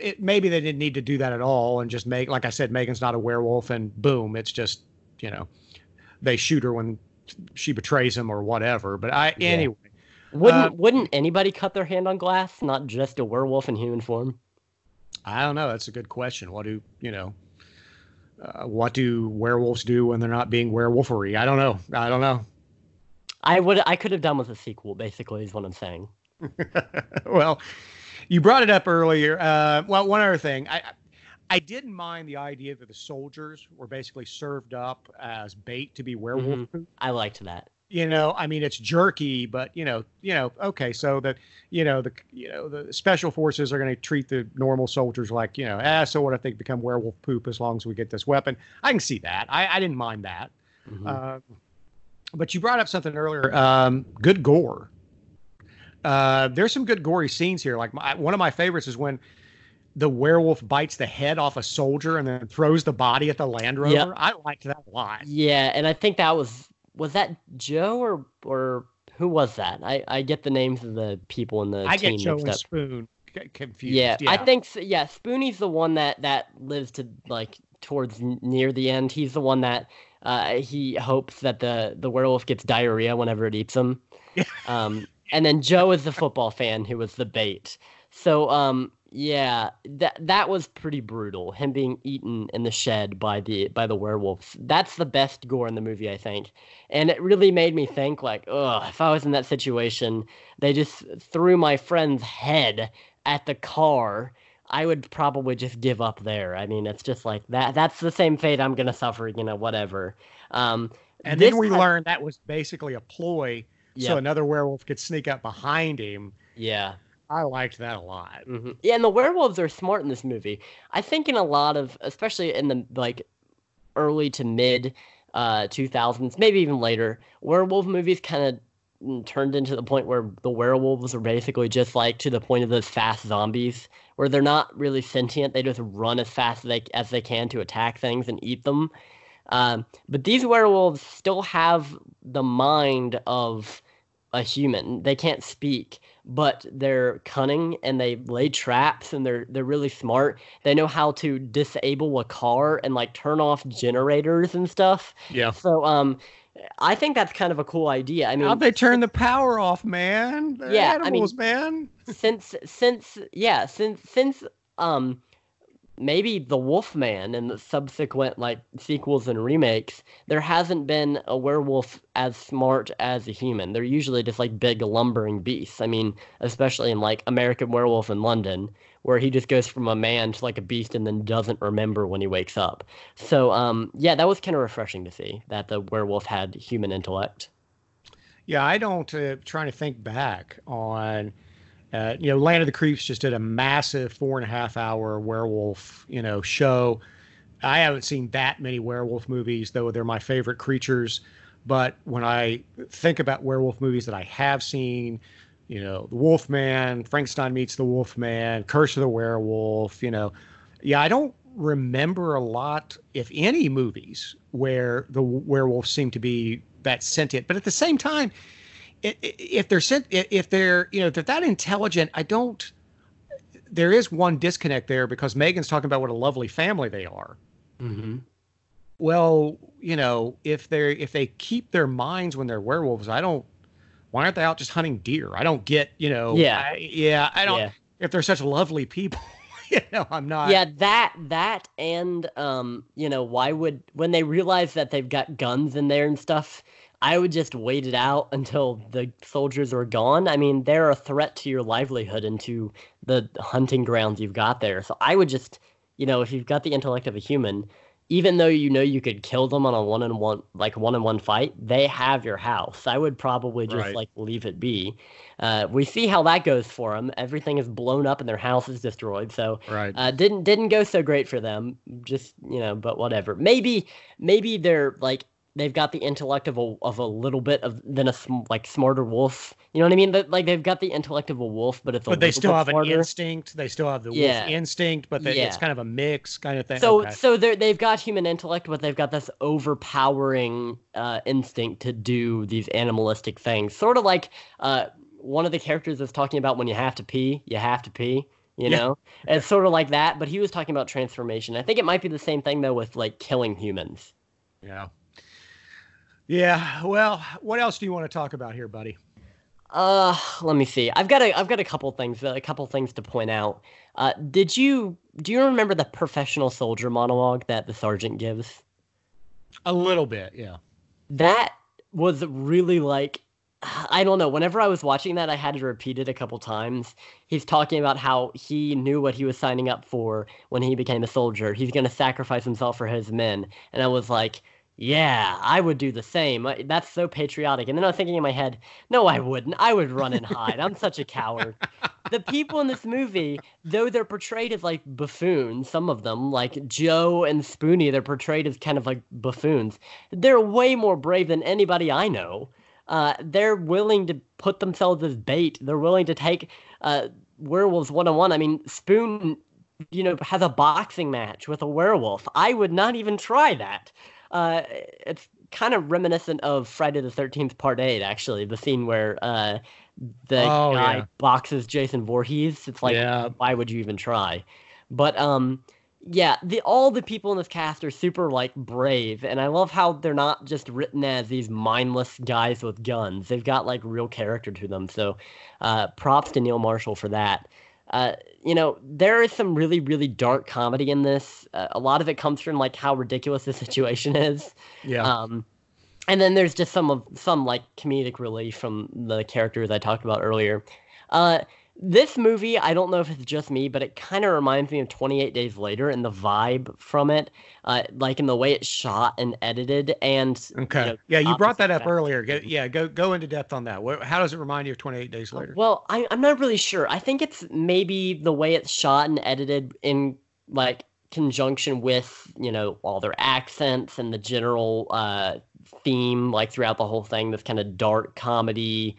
it, maybe they didn't need to do that at all and just make, like I said, Megan's not a werewolf, and boom, it's just, you know, they shoot her when she betrays him or whatever. But I, yeah. anyway. Wouldn't uh, wouldn't anybody cut their hand on glass? Not just a werewolf in human form. I don't know. That's a good question. What do you know? Uh, what do werewolves do when they're not being werewolfery? I don't know. I don't know. I would. I could have done with a sequel. Basically, is what I'm saying. well, you brought it up earlier. Uh, well, one other thing. I I didn't mind the idea that the soldiers were basically served up as bait to be werewolf. Mm-hmm. I liked that you know i mean it's jerky but you know you know okay so that you know the you know the special forces are going to treat the normal soldiers like you know ah so what if they become werewolf poop as long as we get this weapon? I can see that. I, I didn't mind that. Mm-hmm. uh, but you brought up something earlier um, good gore. Uh, there's some good gory scenes here. Like my, one of my favorites is when the werewolf bites the head off a soldier and then throws the body at the land rover. Yep. i liked that a lot. Yeah and i think that was was that Joe or or who was that? I I get the names of the people in the I team get Joe and up. Spoon confused. Yeah, yeah, I think yeah. Spoonie's the one that that lives to like towards near the end. He's the one that uh, he hopes that the the werewolf gets diarrhea whenever it eats him. um, and then Joe is the football fan who was the bait. So um, yeah, that that was pretty brutal. Him being eaten in the shed by the by the werewolves. That's the best gore in the movie, I think. And it really made me think like, oh, if I was in that situation, they just threw my friend's head at the car. I would probably just give up there. I mean, it's just like that. That's the same fate I'm gonna suffer. You know, whatever. Um, and then we learned that was basically a ploy, yep. so another werewolf could sneak up behind him. Yeah. I liked that a lot. Mm-hmm. Yeah, and the werewolves are smart in this movie. I think in a lot of, especially in the like early to mid uh, 2000s, maybe even later, werewolf movies kind of mm, turned into the point where the werewolves are basically just like to the point of those fast zombies, where they're not really sentient. They just run as fast as they, as they can to attack things and eat them. Um, but these werewolves still have the mind of a human. They can't speak, but they're cunning and they lay traps and they're they're really smart. They know how to disable a car and like turn off generators and stuff. Yeah. So um I think that's kind of a cool idea. I mean, how'd they turn the power off, man? They're yeah, animals, I mean, man. since since yeah, since since um maybe the Wolfman and the subsequent like sequels and remakes, there hasn't been a werewolf as smart as a human. They're usually just like big lumbering beasts. I mean, especially in like American Werewolf in London, where he just goes from a man to like a beast and then doesn't remember when he wakes up. So um, yeah, that was kind of refreshing to see that the werewolf had human intellect. Yeah, I don't. Uh, trying to think back on uh, you know, Land of the Creeps just did a massive four and a half hour werewolf, you know, show. I haven't seen that many werewolf movies, though they're my favorite creatures. But when I think about werewolf movies that I have seen, you know, The Wolfman, Frankenstein meets the Wolfman, Curse of the Werewolf, you know, yeah, I don't remember a lot, if any, movies where the werewolves seem to be that sentient. But at the same time, if they're sent, if they're you know if they're that intelligent, I don't. There is one disconnect there because Megan's talking about what a lovely family they are. Mm-hmm. Well, you know, if they're if they keep their minds when they're werewolves, I don't. Why aren't they out just hunting deer? I don't get. You know. Yeah. I, yeah. I don't. Yeah. If they're such lovely people. you know, I'm not. Yeah, that that and um, you know, why would when they realize that they've got guns in there and stuff, I would just wait it out until the soldiers are gone. I mean, they're a threat to your livelihood and to the hunting grounds you've got there. So I would just, you know, if you've got the intellect of a human, even though you know you could kill them on a one on one like one on one fight, they have your house. I would probably just Right. like leave it be. Uh, we see how that goes for them. Everything is blown up and their house is destroyed. So Right. uh, didn't didn't go so great for them. Just you know, but whatever. Maybe maybe they're like they've got the intellect of a of a little bit of than a sm- like smarter wolf. You know what I mean? That like they've got the intellect of a wolf, but it's a but they still have smarter. an instinct. They still have the Yeah. wolf instinct, but they, it's kind of a mix kind of thing. So Okay. so they they've got human intellect, but they've got this overpowering uh, instinct to do these animalistic things. Sort of like uh, one of the characters is talking about when you have to pee, you have to pee. You Yeah. know, it's sort of like that. But he was talking about transformation. I think it might be the same thing though with like killing humans. yeah. Yeah. Well, what else do you want to talk about here, buddy? Uh, let me see. I've got a I've got a couple things a couple things to point out. Uh, did you do you remember the professional soldier monologue that the sergeant gives? A little bit, yeah. that was really like I don't know. Whenever I was watching that, I had to repeat it a couple times. He's talking about how he knew what he was signing up for when he became a soldier. He's going to sacrifice himself for his men. And I was like, yeah, I would do the same. That's so patriotic. And then I was thinking in my head, no, I wouldn't. I would run and hide. I'm such a coward. The people in this movie, though they're portrayed as like buffoons, some of them, like Joe and Spoonie, they're portrayed as kind of like buffoons. They're way more brave than anybody I know. Uh, they're willing to put themselves as bait. They're willing to take uh, werewolves one on one. I mean, Spoon, you know, has a boxing match with a werewolf. I would not even try that. Uh, it's kind of reminiscent of Friday the Thirteenth Part Eight, actually, the scene where uh, the Oh, guy yeah. boxes Jason Voorhees. It's like, Yeah. why would you even try? But um, yeah, the all the people in this cast are super like brave, and I love how they're not just written as these mindless guys with guns. They've got like real character to them. So, uh, props to Neil Marshall for that. Uh, you know, there is some really, really dark comedy in this. Uh, a lot of it comes from like how ridiculous the situation is. Yeah. Um, and then there's just some of some like comedic relief from the characters I talked about earlier. Uh, this movie, I don't know if it's just me, but it kind of reminds me of 28 Days Later and the vibe from it, uh, like in the way it's shot and edited. And you okay. know, yeah, you brought that up earlier. Go, yeah, go go into depth on that. How does it remind you of 28 Days Later? Well, I, I'm not really sure. I think it's maybe the way it's shot and edited in like conjunction with you know all their accents and the general uh, theme, like throughout the whole thing. This kind of dark comedy,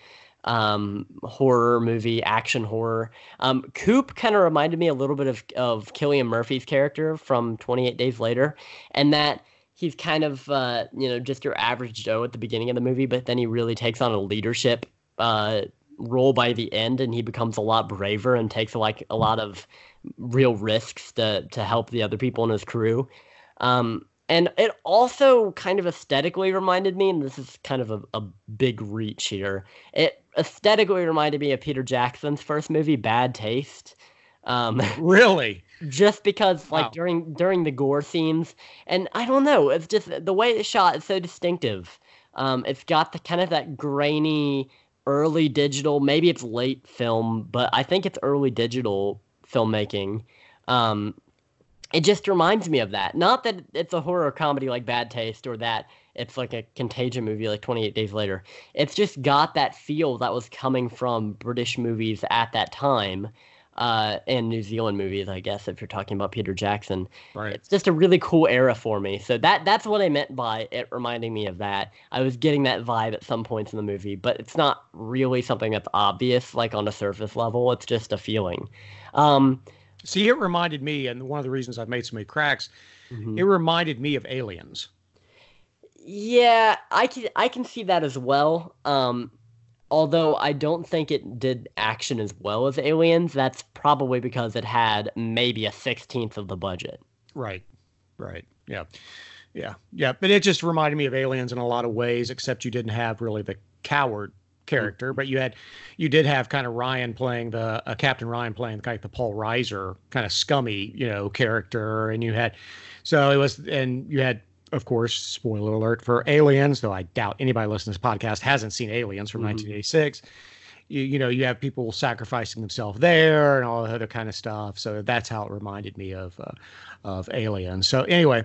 um, horror movie, action horror. Um, Coop kind of reminded me a little bit of of Cillian Murphy's character from 28 Days Later, and that he's kind of uh, you know just your average Joe at the beginning of the movie, but then he really takes on a leadership uh, role by the end, and he becomes a lot braver and takes like a lot of real risks to to help the other people in his crew. Um, and it also kind of aesthetically reminded me, and this is kind of a, a big reach here. It aesthetically reminded me of Peter Jackson's first movie, Bad Taste. Um, really? just because like Wow. during during the gore scenes and i don't know it's just the way it's shot is so distinctive um it's got the kind of that grainy early digital maybe it's late film but i think it's early digital filmmaking um it just reminds me of that not that it's a horror comedy like bad taste or that it's like a contagion movie like 28 days later it's just got that feel that was coming from british movies at that time uh, and New Zealand movies, I guess, if you're talking about Peter Jackson. Right. It's just a really cool era for me. So that that's what I meant by it reminding me of that. I was getting that vibe at some points in the movie, but it's not really something that's obvious, like on a surface level. It's just a feeling. Um, See, it reminded me, and one of the reasons I've made so many cracks, mhm. it reminded me of Aliens. Yeah, I can I can see that as well. Um, although I don't think it did action as well as Aliens. That's probably because it had maybe a sixteenth of the budget. Right. Right. Yeah. Yeah. Yeah. But it just reminded me of Aliens in a lot of ways, except you didn't have really the coward character, but you had, you did have kind of Ryan playing the uh, Captain Ryan playing kind of the Paul Reiser kind of scummy, you know, character, and you had, so it was, and you had. Of course, spoiler alert for Aliens, though I doubt anybody listening to this podcast hasn't seen Aliens from Mhm. 1986 you, you know you have people sacrificing themselves there and all the other kind of stuff so that's how it reminded me of uh, of Aliens. so anyway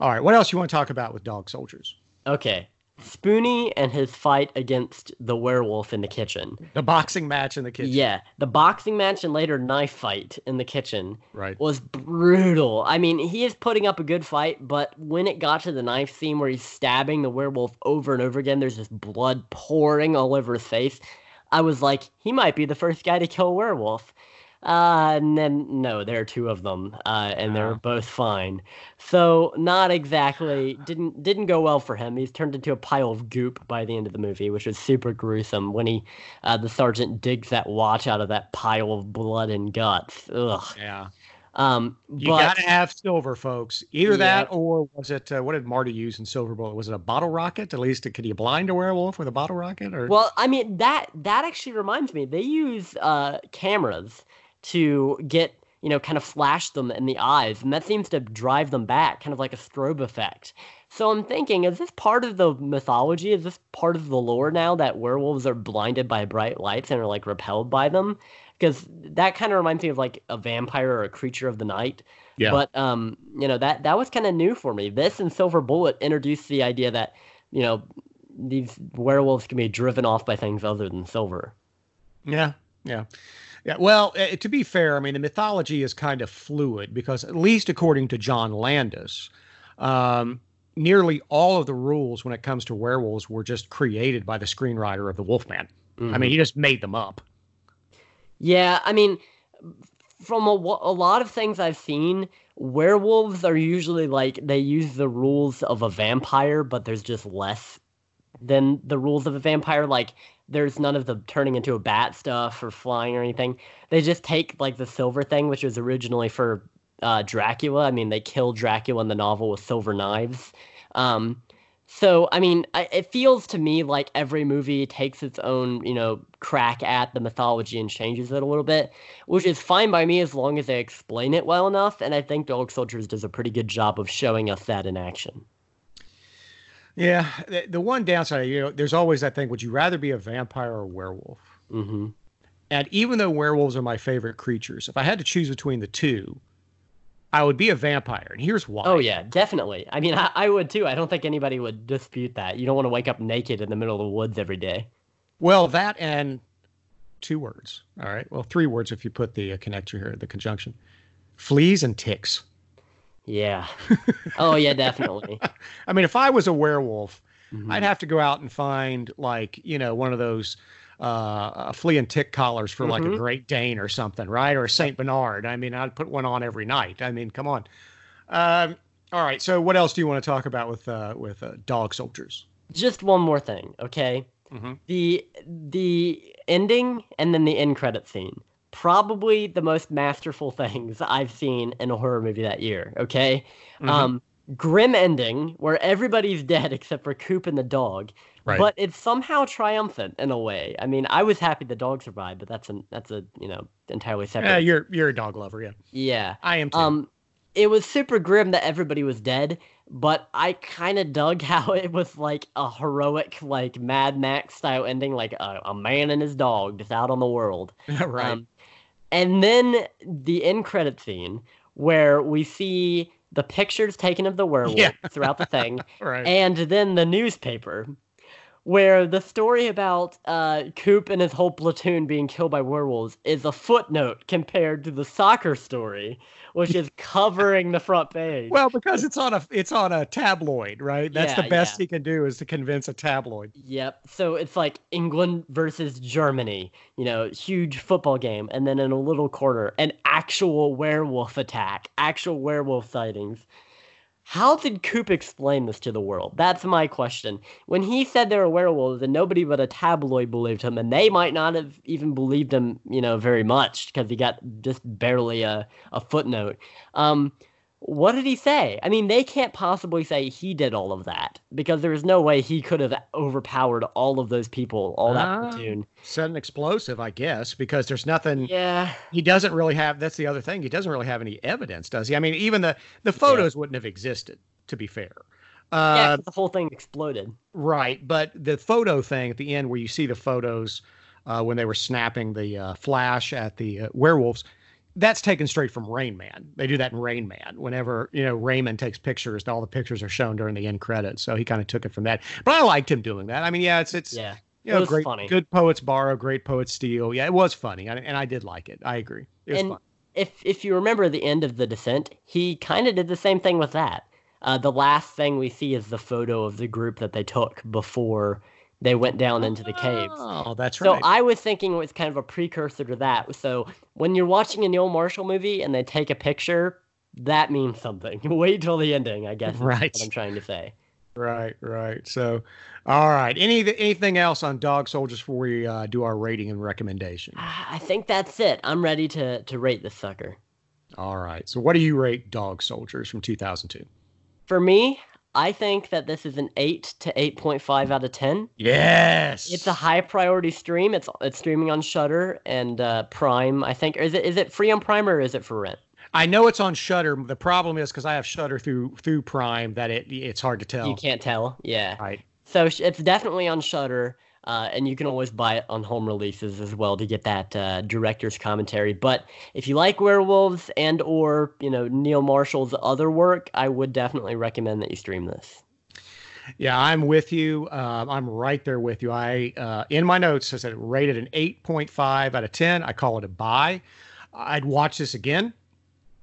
all right what else you want to talk about with dog soldiers Okay. Spoonie and his fight against the werewolf in the kitchen. the boxing match in the kitchen Yeah, the boxing match and later knife fight in the kitchen right was brutal. I mean, he is putting up a good fight, but when it got to the knife scene where he's stabbing the werewolf over and over again, there's just blood pouring all over his face. I was like, he might be the first guy to kill a werewolf. Uh, and then no, there are two of them, uh, and they're both fine. So not exactly didn't didn't go well for him. He's turned into a pile of goop by the end of the movie, which is super gruesome. When he, uh, the sergeant digs that watch out of that pile of blood and guts. Ugh. yeah Um, you but gotta have silver folks either that or was it uh, what did marty use in silver bullet was it a bottle rocket at least could you blind a werewolf with a bottle rocket or well, I mean that that actually reminds me. They use uh cameras to get you know kind of flash them in the eyes, and that seems to drive them back, kind of like a strobe effect. So I'm thinking, is this part of the mythology? Is this part of the lore now that werewolves are blinded by bright lights and are like repelled by them? Because that kind of reminds me of like a vampire or a creature of the night. Yeah. But um, you know that that was kind of new for me. This and Silver Bullet introduced the idea that you know these werewolves can be driven off by things other than silver. Yeah, yeah, yeah. Well, uh, to be fair, I mean the mythology is kind of fluid because at least according to John Landis, um, nearly all of the rules when it comes to werewolves were just created by the screenwriter of the Wolfman. I mean, he just made them up. Yeah, I mean, from a, a lot of things I've seen, werewolves are usually like they use the rules of a vampire, but there's just less than the rules of a vampire. Like, there's none of the turning into a bat stuff or flying or anything. They just take like the silver thing, which was originally for uh, Dracula. I mean, they killed Dracula in the novel with silver knives. Um, so, I mean, I, it feels to me like every movie takes its own, you know, crack at the mythology and changes it a little bit, which is fine by me as long as they explain it well enough. And I think Dog Soldiers does a pretty good job of showing us that in action. Yeah, the, the one downside, you know, there's always that thing: would you rather be a vampire or a werewolf? hmm And even though werewolves are my favorite creatures, if I had to choose between the two, I would be a vampire. And here's why. Oh, yeah, definitely. I mean, I, I would too. I don't think anybody would dispute that. You don't want to wake up naked in the middle of the woods every day. Well, that and two words. All right. Well, three words if you put the uh, connector here, the conjunction. Fleas and ticks. Yeah. oh, yeah, definitely. I mean, if I was a werewolf, Mhm. I'd have to go out and find like, you know, one of those uh, uh, flea and tick collars for like a Mhm. Great Dane or something, right? Or a Saint Bernard. I mean, I'd put one on every night. I mean, come on. Um, all right. So, what else do you want to talk about with uh, with uh, dog soldiers? Just one more thing, okay? Mhm. The the ending and then the end credit scene. Probably the most masterful things I've seen in a horror movie that year, okay? Mhm. Um grim ending where everybody's dead except for Coop and the dog. Right. But it's somehow triumphant in a way. I mean, I was happy the dog survived, but that's a that's a you know entirely separate. Yeah, you're you're a dog lover, yeah. yeah. I am too. Um, it was super grim that everybody was dead, but I kind of dug how it was like a heroic, like Mad Max style ending, like a, a man and his dog just out on the world. right. Um, and then the end credit scene where we see the pictures taken of the werewolf Yeah. throughout the thing, right. and then the newspaper where the story about uh, Coop and his whole platoon being killed by werewolves is a footnote compared to the soccer story, which is covering the front page. well, because it's on a it's on a tabloid, right? That's the best yeah. he can do is to convince a tabloid. Yep. So it's like England versus Germany, you know, huge football game. And then in a little corner, an actual werewolf attack, actual werewolf sightings. How did Coop explain this to the world? That's my question. When he said there were werewolves and nobody but a tabloid believed him, and they might not have even believed him, you know, very much because he got just barely a, a footnote. Um, what did he say? I mean, they can't possibly say he did all of that because there is no way he could have overpowered all of those people, all that Ah. platoon. Set an explosive, I guess, because there's nothing Yeah, he doesn't really have that's the other thing. He doesn't really have any evidence, does he? I mean, even the the photos wouldn't have existed, to be fair. yeah, Uh, 'cause the whole thing exploded. Right, but the photo thing at the end, where you see the photos uh, when they were snapping the uh, flash at the uh, werewolves, that's taken straight from Rain Man. They do that in Rain Man. Whenever you know Raymond takes pictures, all the pictures are shown during the end credits. So he kind of took it from that. But I liked him doing that. I mean, yeah, it's it's Yeah, you it know was great, funny. good poets borrow, great poets steal. Yeah, it was funny, and, and I did like it. I agree. It was And- fun. if if you remember the end of the descent, he kind of did the same thing with that. Uh, the last thing we see is the photo of the group that they took before they went down into the caves. Oh, that's right. So. I was thinking it was kind of a precursor to that. So when you're watching a Neil Marshall movie and they take a picture, that means something. Wait till the ending, I guess. Right. What I'm trying to say. Right, right. So, all right. Any anything else on Dog Soldiers before we uh, do our rating and recommendation? Ah, I think that's it. I'm ready to to rate this sucker. All right. So, what do you rate Dog Soldiers from 2002? For me, I think that this is an eight to eight point five out of ten. Yes. It's a high priority stream. It's it's streaming on Shudder and uh, Prime. I think. Is it is it free on Prime or is it for rent? I know it's on Shudder. The problem is because I have Shudder through through Prime that it it's hard to tell. You can't tell. Yeah. Right. So it's definitely on Shudder, uh, and you can always buy it on home releases as well to get that uh, director's commentary. But if you like werewolves and or you know Neil Marshall's other work, I would definitely recommend that you stream this. Yeah, I'm with you. Um, I'm right there with you. I uh, in my notes I said rated an 8.5 out of 10. I call it a buy. I'd watch this again,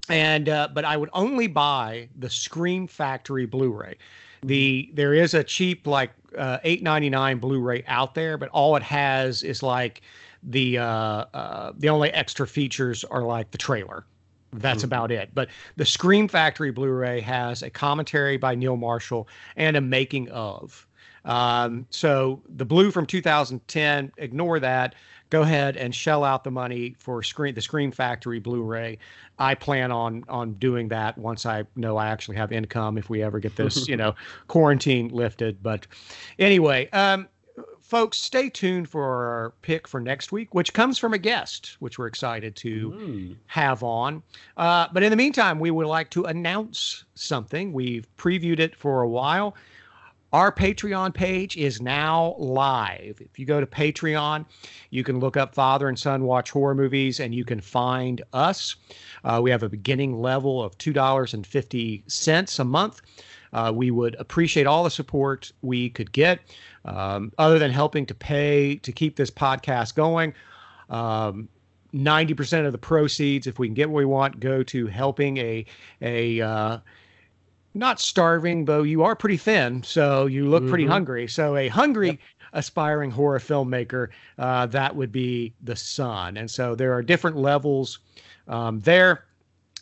and uh, but I would only buy the Scream Factory Blu-ray. The there is a cheap like uh, 8.99 Blu-ray out there, but all it has is like the uh, uh, the only extra features are like the trailer. That's Mhm. about it. But the Scream Factory Blu-ray has a commentary by Neil Marshall and a making of. Um, so the blue from 2010, ignore that. Go ahead and shell out the money for screen the Scream Factory Blu-ray. I plan on on doing that once I know I actually have income if we ever get this, you know, quarantine lifted. But anyway, um, folks, stay tuned for our pick for next week, which comes from a guest, which we're excited to have on. Uh, but in the meantime, we would like to announce something. We've previewed it for a while. Our Patreon page is now live. If you go to Patreon, you can look up Father and Son Watch Horror Movies and you can find us. Uh, we have a beginning level of $2.50 a month. Uh, we would appreciate all the support we could get, um, other than helping to pay to keep this podcast going. Um, 90% of the proceeds, if we can get what we want, go to helping a a uh, not starving, though you are pretty thin, so you look pretty Mhm. hungry. So a hungry aspiring horror filmmaker, uh, that would be the Son. And so there are different levels um, there.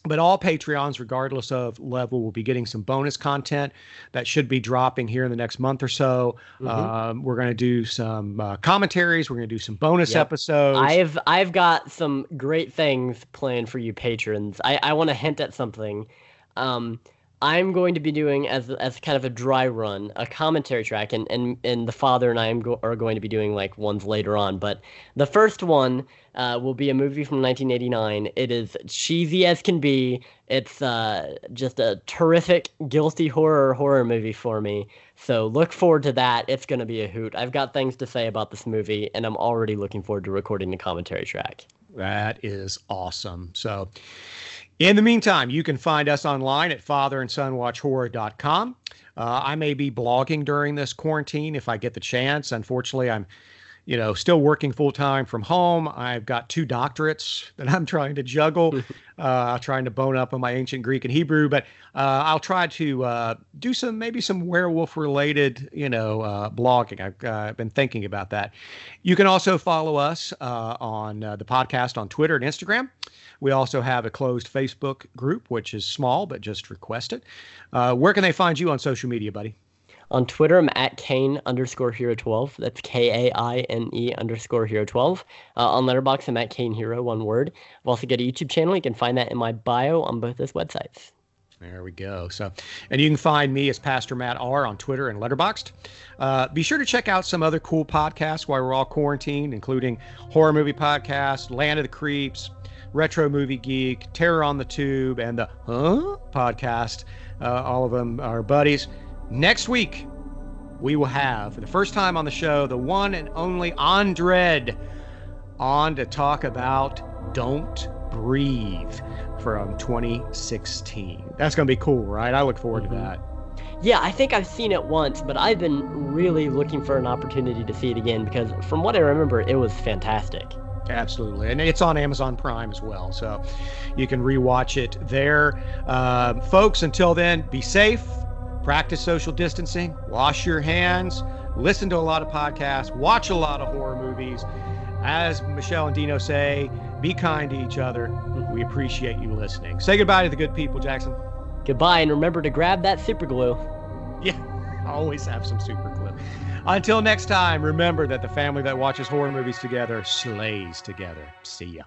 But all Patreons, regardless of level, will be getting some bonus content that should be dropping here in the next month or so. Mhm. Um, we're going to do some uh, commentaries. We're going to do some bonus Yep. episodes. I've I've got some great things planned for you patrons. I, I want to hint at something. Um, I'm going to be doing as as kind of a dry run, a commentary track, and and and the father and I am go- are going to be doing like ones later on. But the first one uh, will be a movie from 1989. It is cheesy as can be. It's uh, just a terrific guilty horror horror movie for me. So look forward to that. It's going to be a hoot. I've got things to say about this movie, and I'm already looking forward to recording the commentary track. That is awesome. So, in the meantime, you can find us online at fatherandsonwatchhorror.com. Uh, I may be blogging during this quarantine if I get the chance. Unfortunately, I'm you know, still working full time from home. I've got two doctorates that I'm trying to juggle, uh, trying to bone up on my ancient Greek and Hebrew. But uh, I'll try to uh, do some maybe some werewolf related, you know, uh, blogging. I've, uh, been thinking about that. You can also follow us uh, on the podcast on Twitter and Instagram. We also have a closed Facebook group, which is small but just request it. where can they find you on social media, buddy? On Twitter, I'm at Kaine underscore hero 12. That's K A I N E underscore hero 12. Uh, on Letterboxd, I'm at Kaine Hero, one word. I've also got a YouTube channel. You can find that in my bio on both those websites. There we go. So, and you can find me as Pastor Matt R on Twitter and Letterboxd. Uh, be sure to check out some other cool podcasts while we're all quarantined, including Horror Movie Podcast, Land of the Creeps, Retro Movie Geek, Terror on the Tube, and the Huh podcast. Uh, all of them are buddies. Next week, we will have, for the first time on the show, the one and only Andred on to talk about Don't Breathe from 2016. That's going to be cool, right? I look forward mm-hmm. to that. Yeah, I think I've seen it once, but I've been really looking for an opportunity to see it again because from what I remember, it was fantastic. Absolutely. And it's on Amazon Prime as well. So you can rewatch it there. Uh, folks, until then, be safe practice social distancing, wash your hands, listen to a lot of podcasts, watch a lot of horror movies. As Michelle and Dino say, be kind to each other. Mm-hmm. We appreciate you listening. Say goodbye to the good people, Jackson. Goodbye, and remember to grab that super glue. Yeah, always have some super glue. Until next time, remember that the family that watches horror movies together slays together. See ya.